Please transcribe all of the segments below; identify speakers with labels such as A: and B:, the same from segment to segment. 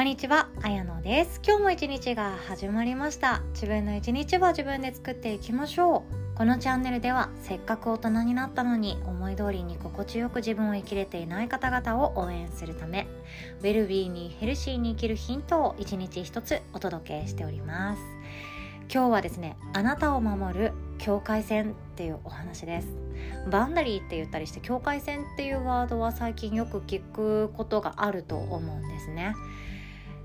A: こんにちは、あやのです。今日も一日が始まりました。自分の一日は自分で作っていきましょう。このチャンネルではせっかく大人になったのに思い通りに心地よく自分を生きれていない方々を応援するためウェルビーにヘルシーに生きるヒントを一日一つお届けしております。今日はですねあなたを守る境界線っていうお話です。バンダリーって言ったりして境界線っていうワードは最近よく聞くことがあると思うんですね。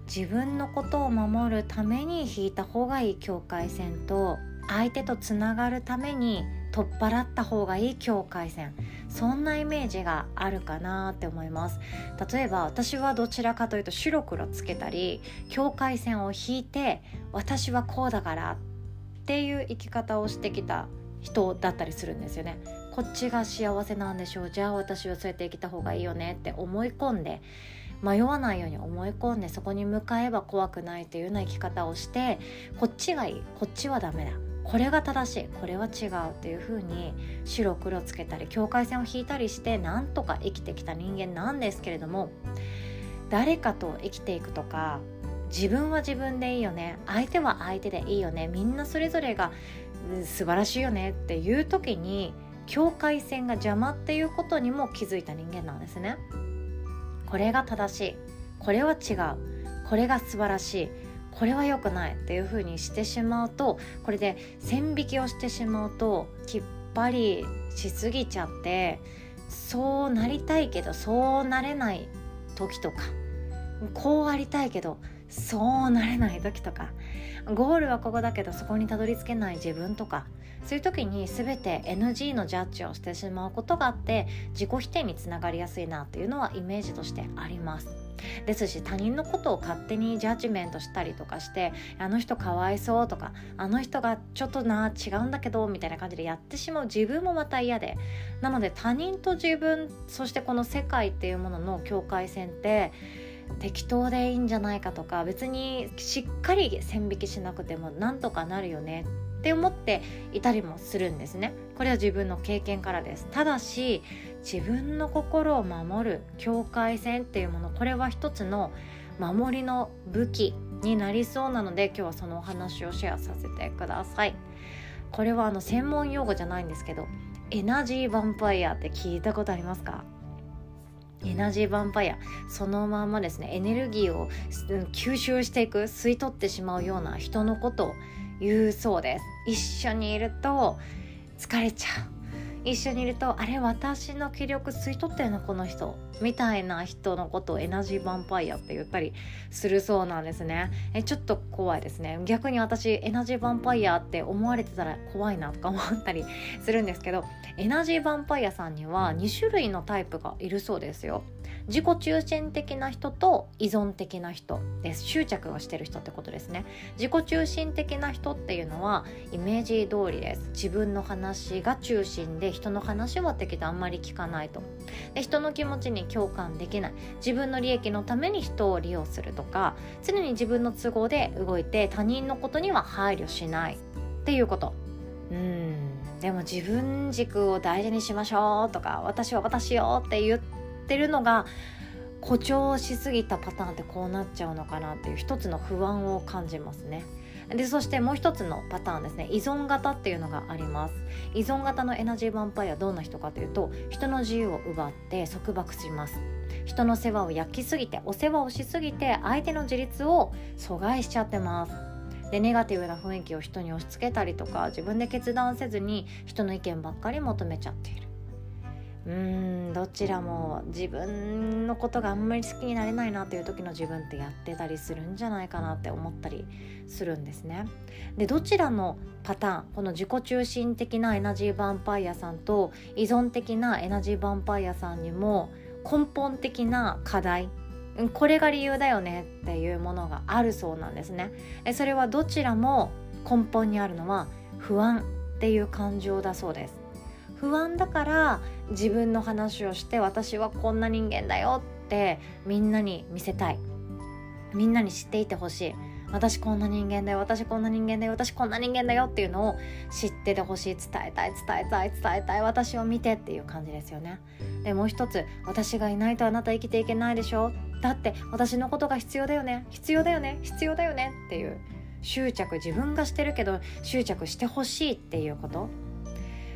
A: 自分のことを守るために引いた方がいい境界線と相手とつながるために取っ払った方がいい境界線。そんなイメージがあるかなって思います。例えば私はどちらかというと白黒つけたり境界線を引いて私はこうだからっていう生き方をしてきた人だったりするんですよね。こっちが幸せなんでしょう。じゃあ私はそうやって生きた方がいいよねって思い込んで迷わないように思い込んでそこに向かえば怖くないというような生き方をしてこっちがいいこっちはダメだ。これが正しい。これは違う。っていう風に白黒つけたり境界線を引いたりしてなんとか生きてきた人間なんですけれども誰かと生きていくとか自分は自分でいいよね。相手は相手でいいよね。みんなそれぞれが素晴らしいよね。っていう時に境界線が邪魔っていうことにも気づいた人間なんですね。これが正しい。これは違う。これが素晴らしい。これは良くない。っていう風にしてしまうとこれで線引きをしてしまうときっぱりしすぎちゃってそうなりたいけどそうなれない時とかこうありたいけどそうなれない時とかゴールはここだけどそこにたどり着けない自分とかそういう時に全て NG のジャッジをしてしまうことがあって自己否定につながりやすいなっていうのはイメージとしてあります。ですし他人のことを勝手にジャッジメントしたりとかしてあの人かわいそうとかあの人がちょっとな違うんだけどみたいな感じでやってしまう。自分もまた嫌で。なので他人と自分そしてこの世界っていうものの境界線って適当でいいんじゃないかとか別にしっかり線引きしなくてもなんとかなるよね。って思っていたりもするんですね。これは自分の経験からです。ただし自分の心を守る境界線っていうものこれは一つの守りの武器になりそうなので今日はそのお話をシェアさせてください。これはあの専門用語じゃないんですけどエナジーヴァンパイアって聞いたことありますか？エナジーヴァンパイア。そのままですね。エネルギーを吸収していく吸い取ってしまうような人のことを言うそうです。一緒にいると疲れちゃう。一緒にいるとあれ私の気力吸い取ってるのこの人。みたいな人のことをエナジーヴァンパイアって言ったりするそうなんですね。えちょっと怖いですね。逆に私エナジーヴァンパイアって思われてたら怖いなとか思ったりするんですけどエナジーヴァンパイアさんには2種類のタイプがいるそうですよ。自己中心的な人と依存的な人です。執着をしてる人ってことですね。自己中心的な人っていうのはイメージ通りです。自分の話が中心で人の話は適当あんまり聞かないと。で人の気持ちに共感できない。自分の利益のために人を利用するとか常に自分の都合で動いて他人のことには配慮しないっていうこと。うん。でも自分軸を大事にしましょうとか私は私よって言ってってるのが誇張しすぎたパターンってこうなっちゃうのかなっていう一つの不安を感じますね。でそしてもう一つのパターンですね。依存型っていうのがあります。依存型のエナジーヴァンパイアどんな人かというと人の自由を奪って束縛します。人の世話を焼きすぎてお世話をしすぎて相手の自立を阻害しちゃってます。でネガティブな雰囲気を人に押し付けたりとか自分で決断せずに人の意見ばっかり求めちゃっている。うーんどちらも自分のことがあんまり好きになれないなという時の自分ってやってたりするんじゃないかなって思ったりするんですね。でどちらのパターンこの自己中心的なエナジーヴァンパイアさんと依存的なエナジーヴァンパイアさんにも根本的な課題これが理由だよねっていうものがあるそうなんですね。それはどちらも根本にあるのは不安っていう感情だそうです。不安だから自分の話をして私はこんな人間だよってみんなに見せたい。みんなに知っていてほしい。私こんな人間だよ私こんな人間だよ私こんな人間だよっていうのを知っててほしい。伝えたい伝えたい伝えたい。私を見てっていう感じですよね。でもう一つ私がいないとあなた生きていけないでしょ。だって私のことが必要だよね。必要だよね。必要だよねっていう。執着自分がしてるけど執着してほしいっていうこと。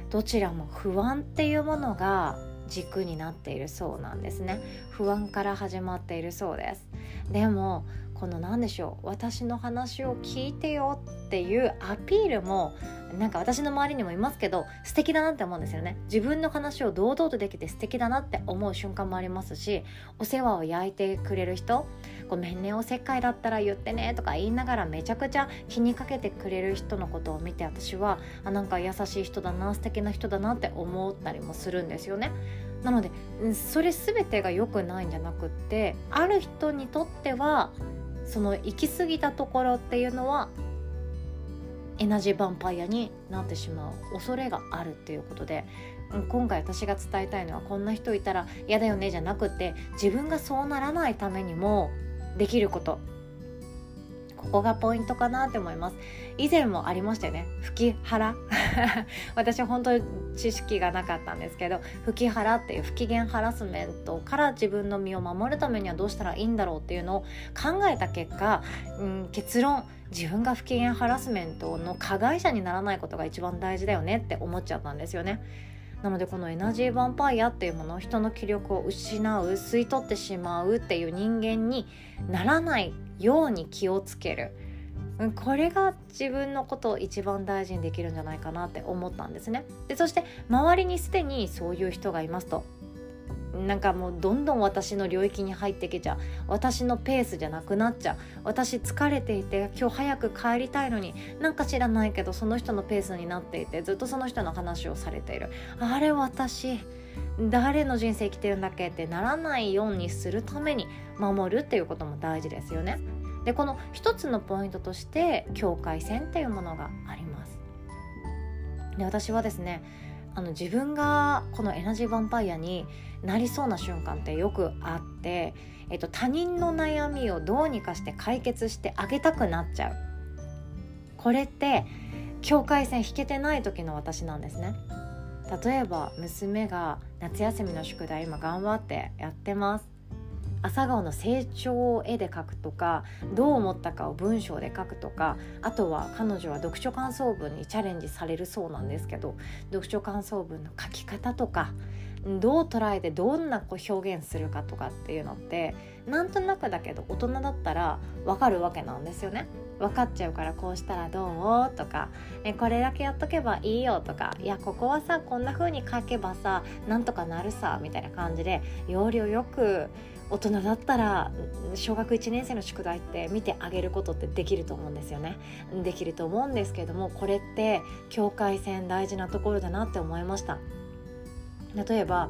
A: どちらも不安っていうものが軸になっているそうなんですね。不安から始まっているそうです。でもこの何でしょう私の話を聞いてよっていうアピールもなんか私の周りにもいますけど素敵だなって思うんですよね。自分の話を堂々とできて素敵だなって思う瞬間もありますしお世話を焼いてくれる人ごめんねおせっかいだったら言ってねとか言いながらめちゃくちゃ気にかけてくれる人のことを見て私はあなんか優しい人だな素敵な人だなって思ったりもするんですよね。なのでそれ全てが良くないんじゃなくってある人にとってはその行き過ぎたところっていうのはエナジーヴァンパイアになってしまう恐れがあるっていうことで今回私が伝えたいのはこんな人いたら嫌だよねじゃなくて自分がそうならないためにもできること。ここがポイントかなって思います。以前もありましたよね。吹き腹。私本当に知識がなかったんですけど吹き腹っていう不機嫌ハラスメントから自分の身を守るためにはどうしたらいいんだろうっていうのを考えた結果、うん、結論。自分が不機嫌ハラスメントの加害者にならないことが一番大事だよねって思っちゃったんですよね。なのでこのエナジーヴァンパイアっていうもの人の気力を失う吸い取ってしまうっていう人間にならないように気をつける。これが自分のことを一番大事にできるんじゃないかなって思ったんですね。でそして周りにすでにそういう人がいますと。なんかもうどんどん私の領域に入ってきちゃう。私のペースじゃなくなっちゃう。私疲れていて今日早く帰りたいのに。なんか知らないけどその人のペースになっていてずっとその人の話をされている。あれ私誰の人生生きてるんだっけってならないようにするために守るっていうことも大事ですよね。でこの一つのポイントとして境界線っていうものがあります。で私はですねあの自分がこのエナジーヴァンパイアになりそうな瞬間ってよくあって、えっと、他人の悩みをどうにかして解決してあげたくなっちゃう。これって境界線引けてない時の私なんですね。例えば娘が夏休みの宿題今頑張ってやってます朝顔の成長を絵で描くとかどう思ったかを文章で書くとかあとは彼女は読書感想文にチャレンジされるそうなんですけど読書感想文の書き方とかどう捉えてどんなこう表現するかとかっていうのってなんとなくだけど大人だったら分かるわけなんですよね。分かっちゃうからこうしたらどう？とかえこれだけやっとけばいいよとかいやここはさこんな風に書けばさなんとかなるさみたいな感じで要領よく大人だったら小学1年生の宿題って見てあげることってできると思うんですよね。できると思うんですけどもこれって境界線大事なところだなって思いました。例えば、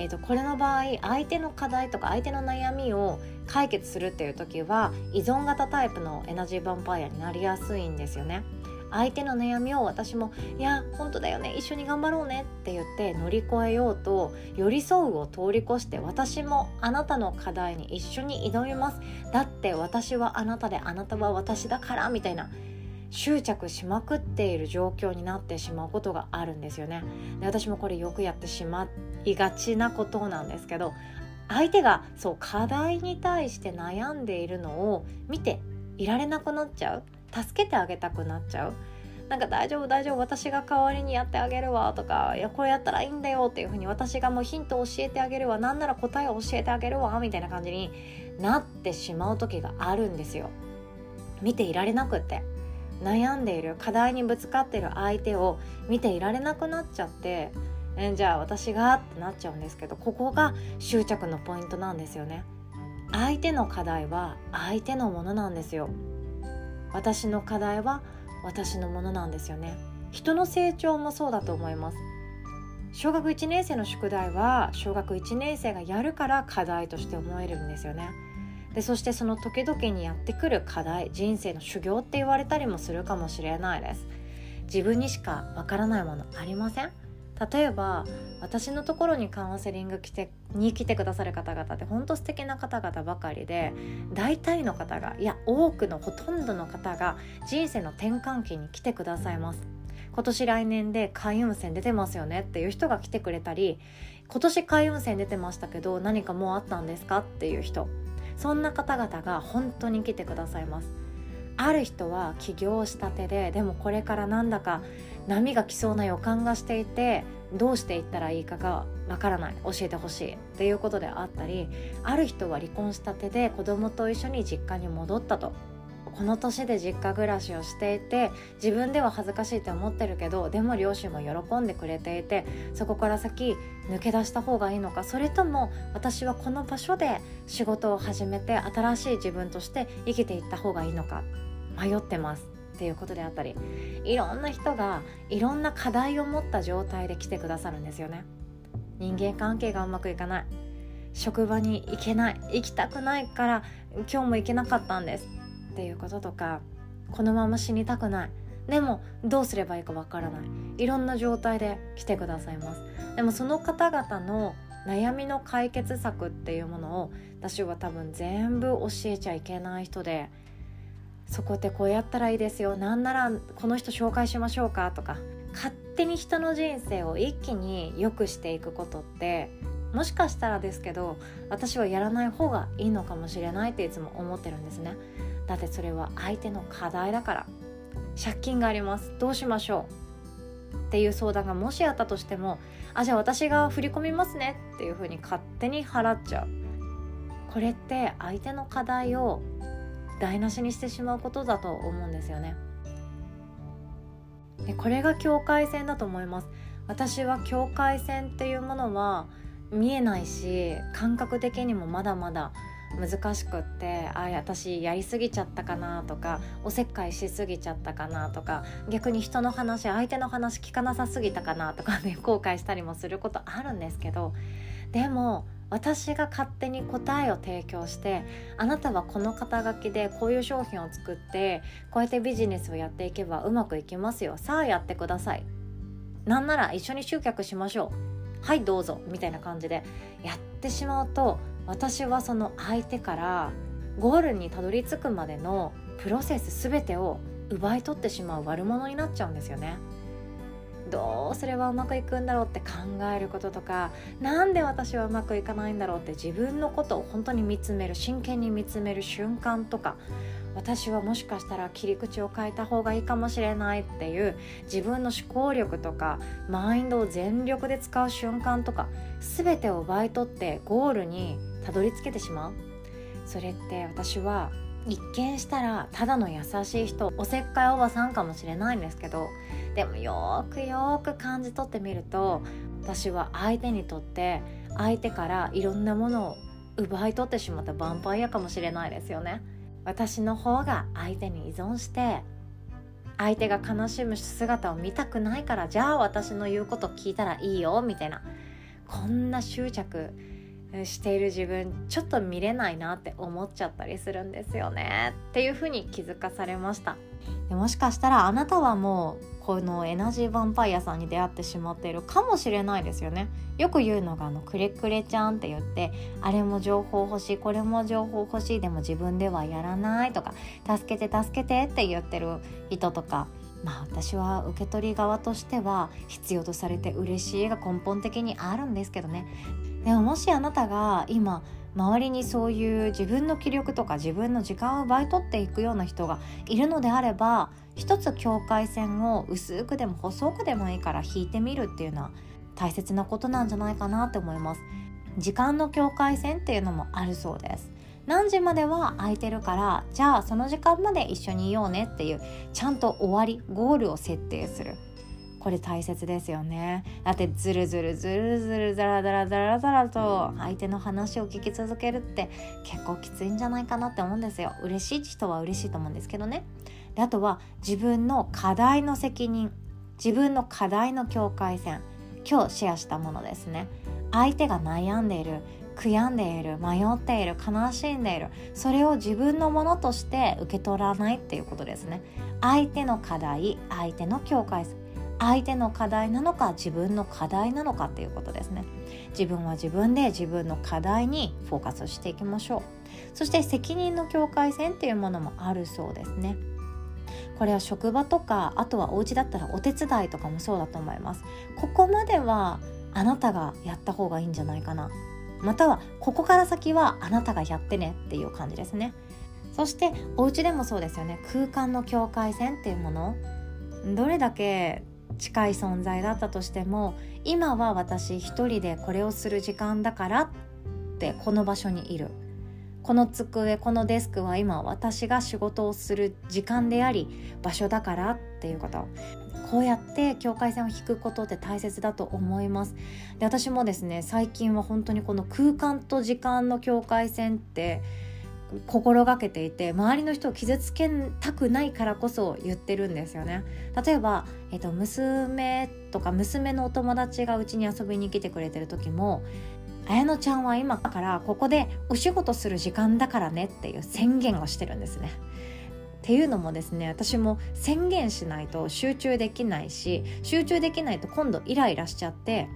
A: えーと、これの場合相手の課題とか相手の悩みを解決するっていう時は依存型タイプのエナジーヴァンパイアになりやすいんですよね。相手の悩みを私も「いや本当だよね一緒に頑張ろうね」って言って乗り越えようと寄り添うを通り越して私もあなたの課題に一緒に挑みますだって私はあなたであなたは私だからみたいな執着しまくっている状況になってしまうことがあるんですよねで私もこれよくやってしまいがちなことなんですけど相手がそう課題に対して悩んでいるのを見ていられなくなっちゃう。助けてあげたくなっちゃう。なんか大丈夫大丈夫私が代わりにやってあげるわとかいやこうやったらいいんだよっていうふうに私がもうヒントを教えてあげるわなんなら答えを教えてあげるわみたいな感じになってしまう時があるんですよ。見ていられなくって。悩んでいる課題にぶつかってる相手を見ていられなくなっちゃってえじゃあ私がってなっちゃうんですけどここが執着のポイントなんですよね。相手の課題は相手のものなんですよ。私の課題は私のものなんですよね。人の成長もそうだと思います。小学1年生の宿題は小学1年生がやるから課題として思えるんですよね。でそしてその時々にやってくる課題人生の修行って言われたりもするかもしれないです。自分にしかわからないものありません？例えば私のところにカウンセリング来てに来てくださる方々って本当素敵な方々ばかりで大体の方がいや多くのほとんどの方が人生の転換期に来てくださいます。今年来年で開運線出てますよねっていう人が来てくれたり今年開運線出てましたけど何かもうあったんですか？っていう人。そんな方々が本当に来てくださいます。ある人は起業したてででもこれからなんだか波が来そうな予感がしていてどうしていったらいいかがわからない。教えてほしいっていうことであったりある人は離婚したてで子供と一緒に実家に戻ったと。この年で実家暮らしをしていて自分では恥ずかしいって思ってるけどでも両親も喜んでくれていてそこから先抜け出した方がいいのか。それとも私はこの場所で仕事を始めて新しい自分として生きていった方がいいのか。迷ってます。っていうことであったりいろんな人がいろんな課題を持った状態で来てくださるんですよね。人間関係がうまくいかない。職場に行けない。行きたくないから今日も行けなかったんです。っていうこととかこのまま死にたくない。でもどうすればいいかわからない。いろんな状態で来てくださいます。でもその方々の悩みの解決策っていうものを私は多分全部教えちゃいけない人でそこってこうやったらいいですよ。なんならこの人紹介しましょうかとか。勝手に人の人生を一気に良くしていくことってもしかしたらですけど私はやらない方がいいのかもしれないっていつも思ってるんですね。だってそれは相手の課題だから。借金があります。どうしましょうっていう相談がもしあったとしてもあじゃあ私が振り込みますねっていうふうに勝手に払っちゃう。これって相手の課題を台無しにしてしまうことだと思うんですよね。でこれが境界線だと思います。私は境界線っていうものは見えないし感覚的にもまだまだ難しくってああ私やりすぎちゃったかなとかおせっかいしすぎちゃったかなとか逆に人の話相手の話聞かなさすぎたかなとかね後悔したりもすることあるんですけどでも私が勝手に答えを提供してあなたはこの肩書きでこういう商品を作ってこうやってビジネスをやっていけばうまくいきますよ。さあやってください。なんなら一緒に集客しましょう。はいどうぞ。みたいな感じでやってしまうと私はその相手からゴールにたどり着くまでのプロセス全てを奪い取ってしまう悪者になっちゃうんですよね。どうすればうまくいくんだろうって考えることとか何で私はうまくいかないんだろうって自分のことを本当に見つめる真剣に見つめる瞬間とか私はもしかしたら切り口を変えた方がいいかもしれないっていう自分の思考力とかマインドを全力で使う瞬間とか全てを奪い取ってゴールにたどり着けてしまう。それって私は一見したらただの優しい人おせっかいおばさんかもしれないんですけどでもよくよく感じ取ってみると私は相手にとって相手からいろんなものを奪い取ってしまったヴァンパイアかもしれないですよね。私の方が相手に依存して相手が悲しむ姿を見たくないからじゃあ私の言うこと聞いたらいいよみたいなこんな執着している自分ちょっと見れないなって思っちゃったりするんですよね。っていうふうに気づかされました。でもしかしたらあなたはもうこのエナジーヴァンパイアさんに出会ってしまっているかもしれないですよね。よく言うのがあのくれくれちゃんって言ってあれも情報欲しいこれも情報欲しいでも自分ではやらないとか助けて助けてって言ってる人とかまあ私は受け取り側としては必要とされて嬉しいが根本的にあるんですけどね。でももしあなたが今周りにそういう自分の気力とか自分の時間を奪い取っていくような人がいるのであれば一つ境界線を薄くでも細くでもいいから引いてみるっていうのは大切なことなんじゃないかなって思います。時間の境界線っていうのもあるそうです。何時までは空いてるからじゃあその時間まで一緒にいようねっていうちゃんと終わりゴールを設定する。これ大切ですよね。だってずるずるずるずるザラザラザラザラと相手の話を聞き続けるって結構きついんじゃないかなって思うんですよ。嬉しい人は嬉しいと思うんですけどね。であとは自分の課題の責任。自分の課題の境界線。今日シェアしたものですね。相手が悩んでいる悔やんでいる迷っている悲しんでいる。それを自分のものとして受け取らないっていうことですね。相手の課題相手の境界線相手の課題なのか自分の課題なのかっていうことですね。自分は自分で自分の課題にフォーカスしていきましょう。そして責任の境界線っていうものもあるそうですね。これは職場とかあとはお家だったらお手伝いとかもそうだと思います。ここまではあなたがやった方がいいんじゃないかな。またはここから先はあなたがやってねっていう感じですね。そしてお家でもそうですよね。空間の境界線っていうもの。どれだけ近い存在だったとしても今は私一人でこれをする時間だからってこの場所にいる。この机このデスクは今私が仕事をする時間であり場所だからっていうこと。こうやって境界線を引くことって大切だと思います。で私もですね最近は本当にこの空間と時間の境界線って心がけていて周りの人を傷つけたくないからこそ言ってるんですよね例えば、えっと、娘とか娘のお友達がうちに遊びに来てくれてる時も綾乃ちゃんは今からここでお仕事する時間だからねっていう宣言をしてるんですね。っていうのもですね私も宣言しないと集中できないし集中できないと今度イライラしちゃって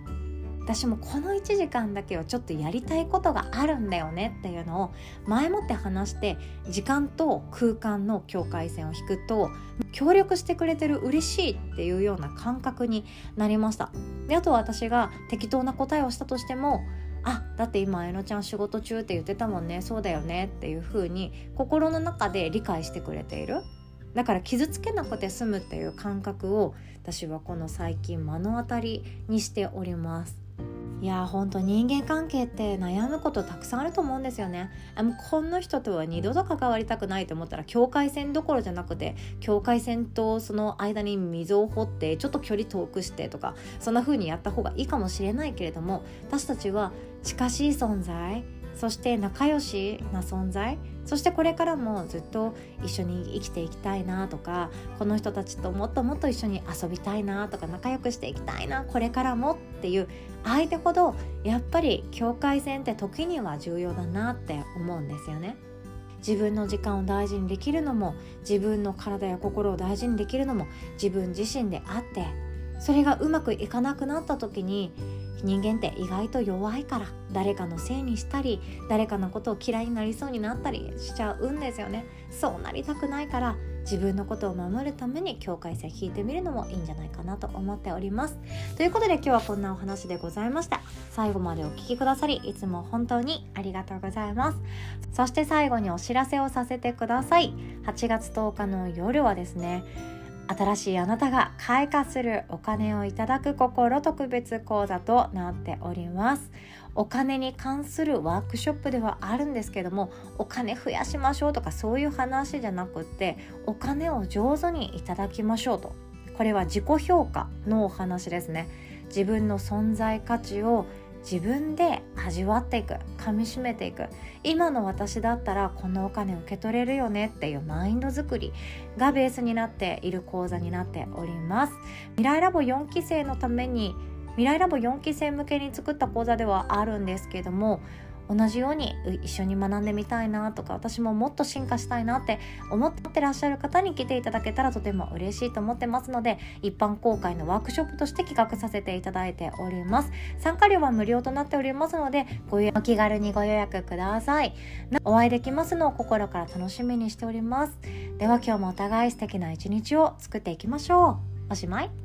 A: 私もこの1時間だけはちょっとやりたいことがあるんだよねっていうのを前もって話して時間と空間の境界線を引くと協力してくれてる嬉しいっていうような感覚になりました。であとは私が適当な答えをしたとしてもあだって今あやのちゃん仕事中って言ってたもんねそうだよねっていう風に心の中で理解してくれている。だから傷つけなくて済むっていう感覚を私はこの最近目の当たりにしております。いやほんと人間関係って悩むことたくさんあると思うんですよね。もうこの人とは二度と関わりたくないと思ったら境界線どころじゃなくて境界線とその間に溝を掘ってちょっと距離遠くしてとかそんな風にやった方がいいかもしれないけれども私たちは近しい存在そして仲良しな存在そしてこれからもずっと一緒に生きていきたいなとかこの人たちともっともっと一緒に遊びたいなとか仲良くしていきたいなこれからもっていう相手ほどやっぱり境界線って時には重要だなって思うんですよね。自分の時間を大事にできるのも自分の体や心を大事にできるのも自分自身であってそれがうまくいかなくなった時に人間って意外と弱いから誰かのせいにしたり誰かのことを嫌いになりそうになったりしちゃうんですよね。そうなりたくないから自分のことを守るために境界線引いてみるのもいいんじゃないかなと思っております。ということで今日はこんなお話でございました。最後までお聴きくださりいつも本当にありがとうございます。そして最後にお知らせをさせてください。8月10日の夜はですね新しいあなたが開花するお金をいただく心特別講座となっております。お金に関するワークショップではあるんですけどもお金増やしましょうとかそういう話じゃなくってお金を上手にいただきましょうと。これは自己評価のお話ですね。自分の存在価値を自分で味わっていく噛みしめていく。今の私だったらこのお金受け取れるよねっていうマインド作りがベースになっている講座になっております。未来ラボ4期生のために未来ラボ4期生向けに作った講座ではあるんですけども同じように一緒に学んでみたいなとか私ももっと進化したいなって思ってらっしゃる方に来ていただけたらとても嬉しいと思ってますので一般公開のワークショップとして企画させていただいております。参加料は無料となっておりますのでご予約お気軽にご予約ください。お会いできますのを心から楽しみにしております。では今日もお互い素敵な一日を作っていきましょう。おしまい。